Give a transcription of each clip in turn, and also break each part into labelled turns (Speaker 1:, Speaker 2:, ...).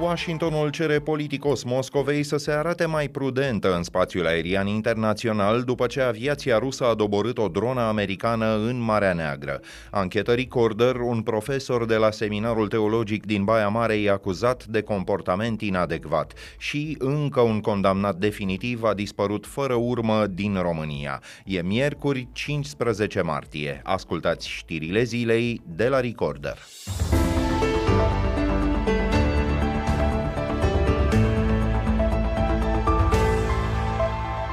Speaker 1: Washingtonul cere politicos Moscovei să se arate mai prudentă în spațiul aerian internațional după ce aviația rusă a doborât o dronă americană în Marea Neagră. Anchetă Recorder, un profesor de la seminarul teologic din Baia Mare i-a acuzat de comportament inadecvat și încă un condamnat definitiv a dispărut fără urmă din România. E miercuri 15 martie. Ascultați știrile zilei de la Recorder.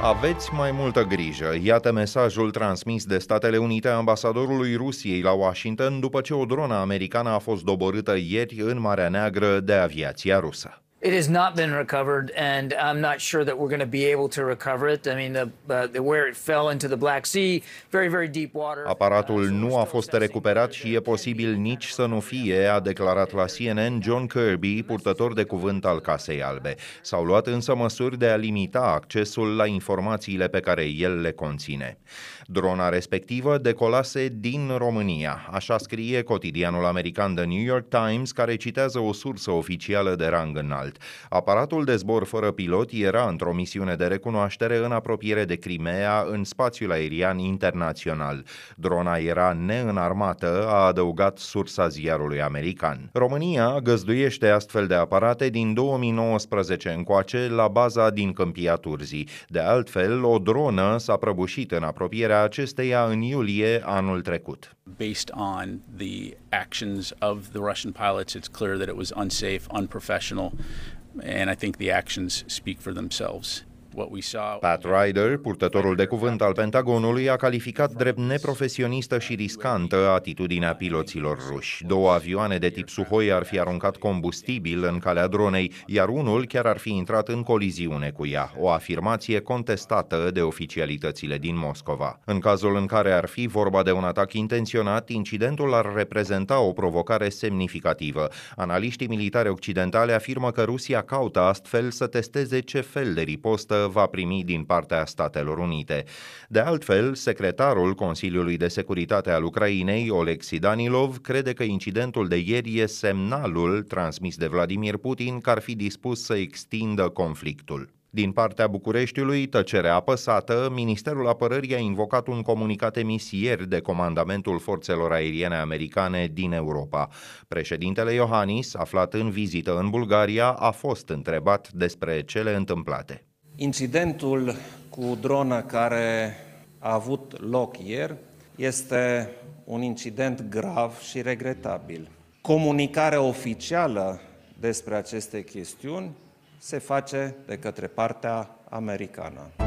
Speaker 1: Aveți mai multă grijă. Iată mesajul transmis de Statele Unite ambasadorului Rusiei la Washington după ce o dronă americană a fost doborâtă ieri în Marea Neagră de aviația rusă.
Speaker 2: It has not been recovered, and I'm not sure that we're going to be able to recover it. I mean, the, uh, the, where it fell into the Black Sea, very, very deep water.
Speaker 1: Aparatul uh, nu a fost recuperat și e posibil nici să nu fie, a declarat la CNN John Kirby, purtător de cuvânt al Casei Albe. S-au luat însă măsuri de a limita accesul la informațiile pe care el le conține. Drona respectivă decolase din România, așa scrie cotidianul american The New York Times, care citează o sursă oficială de rang înalt. Aparatul de zbor fără pilot era într-o misiune de recunoaștere în apropiere de Crimea, în spațiul aerian internațional. Drona era neînarmată, a adăugat sursa ziarului american. România găzduiește astfel de aparate din 2019 încoace la baza din Câmpia Turzii. De altfel, o dronă s-a prăbușit în apropierea încheierea acesteia în iulie anul trecut.
Speaker 3: Based on the actions of the Russian pilots, it's clear that it was unsafe, unprofessional, and I think the actions speak for themselves.
Speaker 1: Pat Ryder, purtătorul de cuvânt al Pentagonului, a calificat drept neprofesionistă și riscantă atitudinea piloților ruși. Două avioane de tip Suhoi ar fi aruncat combustibil în calea dronei, iar unul chiar ar fi intrat în coliziune cu ea, o afirmație contestată de oficialitățile din Moscova. În cazul în care ar fi vorba de un atac intenționat, incidentul ar reprezenta o provocare semnificativă. Analiștii militari occidentale afirmă că Rusia caută astfel să testeze ce fel de ripostă va primi din partea Statelor Unite. De altfel, secretarul Consiliului de Securitate al Ucrainei, Oleksiy Danilov, crede că incidentul de ieri e semnalul transmis de Vladimir Putin că ar fi dispus să extindă conflictul. Din partea Bucureștiului, tăcere apăsată, Ministerul Apărării a invocat un comunicat emis ieri de Comandamentul Forțelor Aeriene Americane din Europa. Președintele Iohannis, aflat în vizită în Bulgaria, a fost întrebat despre cele întâmplate.
Speaker 4: Incidentul cu dronă care a avut loc ieri este un incident grav și regretabil. Comunicarea oficială despre aceste chestiuni se face de către partea americană.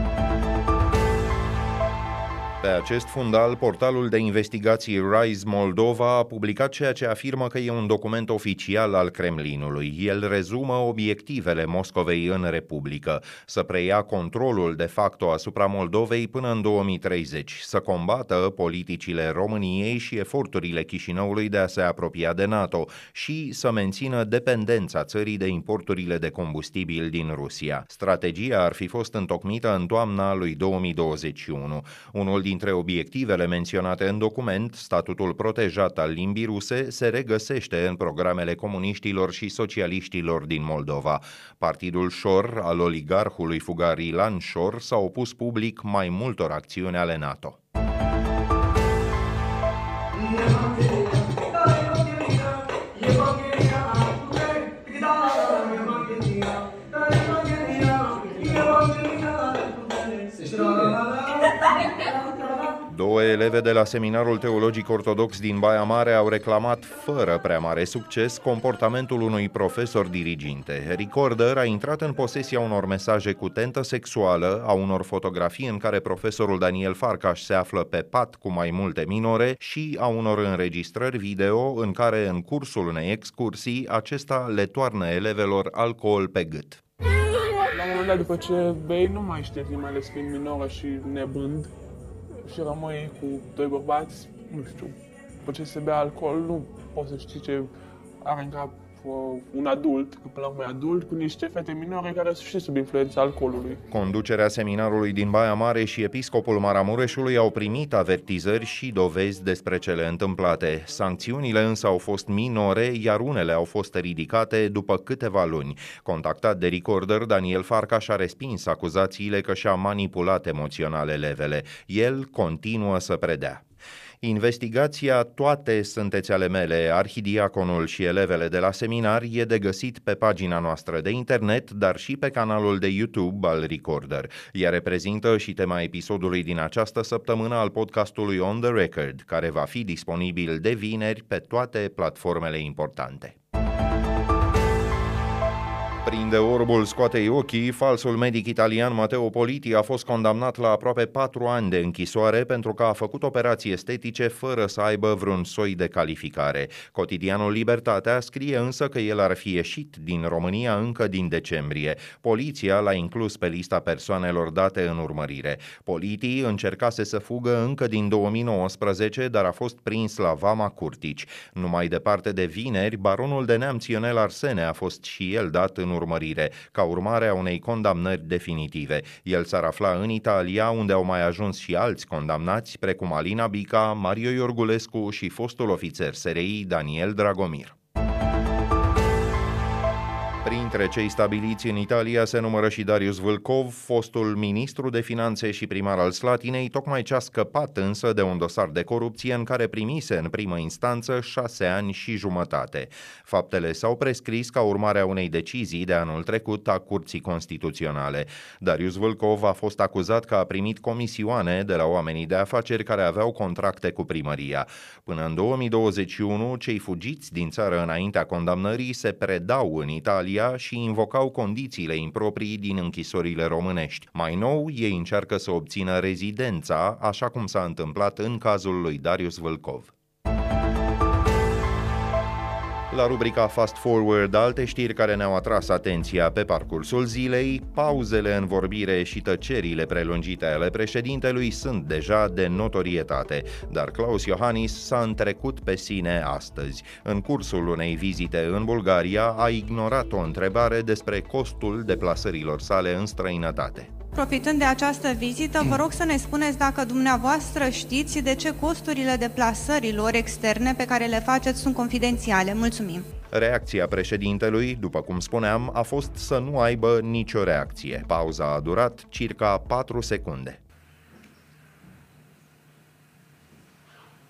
Speaker 1: Pe acest fundal, portalul de investigații Rise Moldova a publicat ceea ce afirmă că e un document oficial al Kremlinului. El rezumă obiectivele Moscovei în Republică, să preia controlul de facto asupra Moldovei până în 2030, să combată politicile României și eforturile Chișinăului de a se apropia de NATO și să mențină dependența țării de importurile de combustibil din Rusia. Strategia ar fi fost întocmită în toamna lui 2021. Unul dintre obiectivele menționate în document, statutul protejat al limbii ruse, se regăsește în programele comuniștilor și socialiștilor din Moldova. Partidul Șor al oligarhului fugar Ilan Șor s-a opus public mai multor acțiuni ale NATO. Două eleve de la Seminarul Teologic Ortodox din Baia Mare au reclamat, fără prea mare succes, comportamentul unui profesor diriginte. Recorder a intrat în posesia unor mesaje cu tentă sexuală, a unor fotografii în care profesorul Daniel Farcaș se află pe pat cu mai multe minore și a unor înregistrări video în care, în cursul unei excursii, acesta le toarnă elevelor alcool pe gât.
Speaker 5: La un moment dat, după ce bei, nu mai știi, mai ales fiind minoră și nebând, și rămâi cu doi bărbați, nu știu, după ce se bea alcool, nu poți să știi ce are în cap. uh, un adult, că până la urmă e adult, cu niște fete minore care sunt și sub influența alcoolului.
Speaker 1: Conducerea seminarului din Baia Mare și episcopul Maramureșului au primit avertizări și dovezi despre cele întâmplate. Sancțiunile însă au fost minore, iar unele au fost ridicate după câteva luni. Contactat de Recorder, Daniel Farcaș a respins acuzațiile că și-a manipulat emoțional elevele. El continuă să predea. Investigația Toate sunteți ale mele, arhidiaconul și elevele de la seminar e de găsit pe pagina noastră de internet, dar și pe canalul de YouTube al Recorder. Ea reprezintă și tema episodului din această săptămână al podcastului On The Record, care va fi disponibil de vineri pe toate platformele importante. Prinde orbul, scoate ochii, falsul medic italian Matteo Politi a fost condamnat la aproape 4 ani de închisoare pentru că a făcut operații estetice fără să aibă vreun soi de calificare. Cotidianul Libertatea scrie însă că el ar fi ieșit din România încă din decembrie. Poliția l-a inclus pe lista persoanelor date în urmărire. Politi încercase să fugă încă din 2019, dar a fost prins la Vama Curtici. Numai departe de vineri, baronul de neamț Ionel Arsene a fost și el dat în urmărire, ca urmare a unei condamnări definitive. El s-ar afla în Italia, unde au mai ajuns și alți condamnați, precum Alina Bica, Mario Iorgulescu și fostul ofițer SRI Daniel Dragomir. Printre cei stabiliți în Italia se numără și Darius Vâlcov, fostul ministru de finanțe și primar al Slatinei, tocmai ce a scăpat însă de un dosar de corupție în care primise în primă instanță șase ani și jumătate. Faptele s-au prescris ca urmare a unei decizii de anul trecut a Curții Constituționale. Darius Vâlcov a fost acuzat că a primit comisioane de la oamenii de afaceri care aveau contracte cu primăria. Până în 2021, cei fugiți din țară înaintea condamnării se predau în Italia Italia și invocau condițiile improprii din închisorile românești. Mai nou, ei încearcă să obțină rezidența, așa cum s-a întâmplat în cazul lui Darius Vâlcov. La rubrica Fast Forward, alte știri care ne-au atras atenția pe parcursul zilei, pauzele în vorbire și tăcerile prelungite ale președintelui sunt deja de notorietate, dar Claus Iohannis s-a întrecut pe sine astăzi. În cursul unei vizite în Bulgaria, a ignorat o întrebare despre costul deplasărilor sale în străinătate.
Speaker 6: Profitând de această vizită, vă rog să ne spuneți dacă dumneavoastră știți de ce costurile deplasărilor externe pe care le faceți sunt confidențiale. Mulțumim!
Speaker 1: Reacția președintelui, după cum spuneam, a fost să nu aibă nicio reacție. Pauza a durat circa 4 secunde.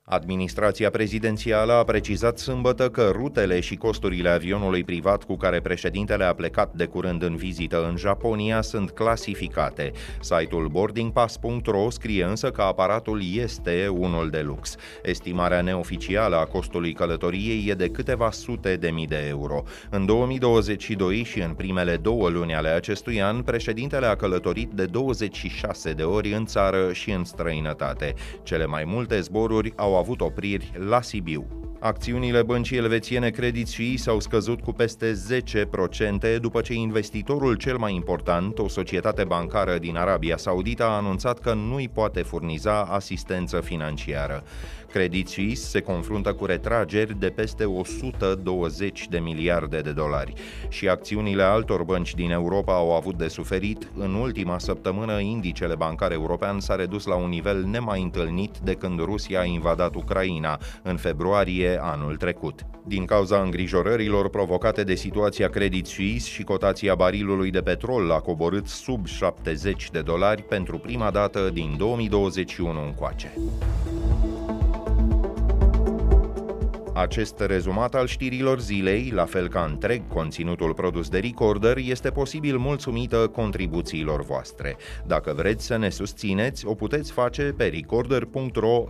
Speaker 1: Administrația prezidențială a precizat sâmbătă că rutele și costurile avionului privat cu care președintele a plecat de curând în vizită în Japonia sunt clasificate. Site-ul boardingpass.ro scrie însă că aparatul este unul de lux. Estimarea neoficială a costului călătoriei e de câteva sute de mii de euro. În 2022 și în primele două luni ale acestui an, președintele a călătorit de 26 de ori în țară și în străinătate. Cele mai multe zboruri au avut opriri la Sibiu. Acțiunile băncii elvețiene Credit Suisse au scăzut cu peste 10% după ce investitorul cel mai important, o societate bancară din Arabia Saudită, a anunțat că nu-i poate furniza asistență financiară. Credit Suisse se confruntă cu retrageri de peste 120 de miliarde de dolari și acțiunile altor bănci din Europa au avut de suferit. În ultima săptămână, indicele bancar european s-a redus la un nivel nemai întâlnit de când Rusia a invadat Ucraina în februarie anul trecut. Din cauza îngrijorărilor provocate de situația Credit Suisse și cotația barilului de petrol a coborât sub 70 de dolari pentru prima dată din 2021 încoace. Acest rezumat al știrilor zilei, la fel ca întreg conținutul produs de Recorder, este posibil mulțumită contribuțiilor voastre. Dacă vreți să ne susțineți, o puteți face pe recorder.ro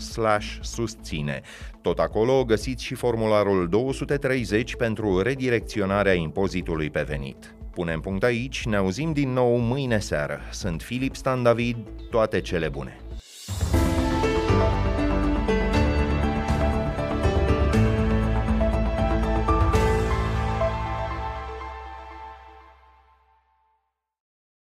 Speaker 1: susține. Tot acolo găsiți și formularul 230 pentru redirecționarea impozitului pe venit. Punem punct aici, ne auzim din nou mâine seară. Sunt Filip Stan David, toate cele bune!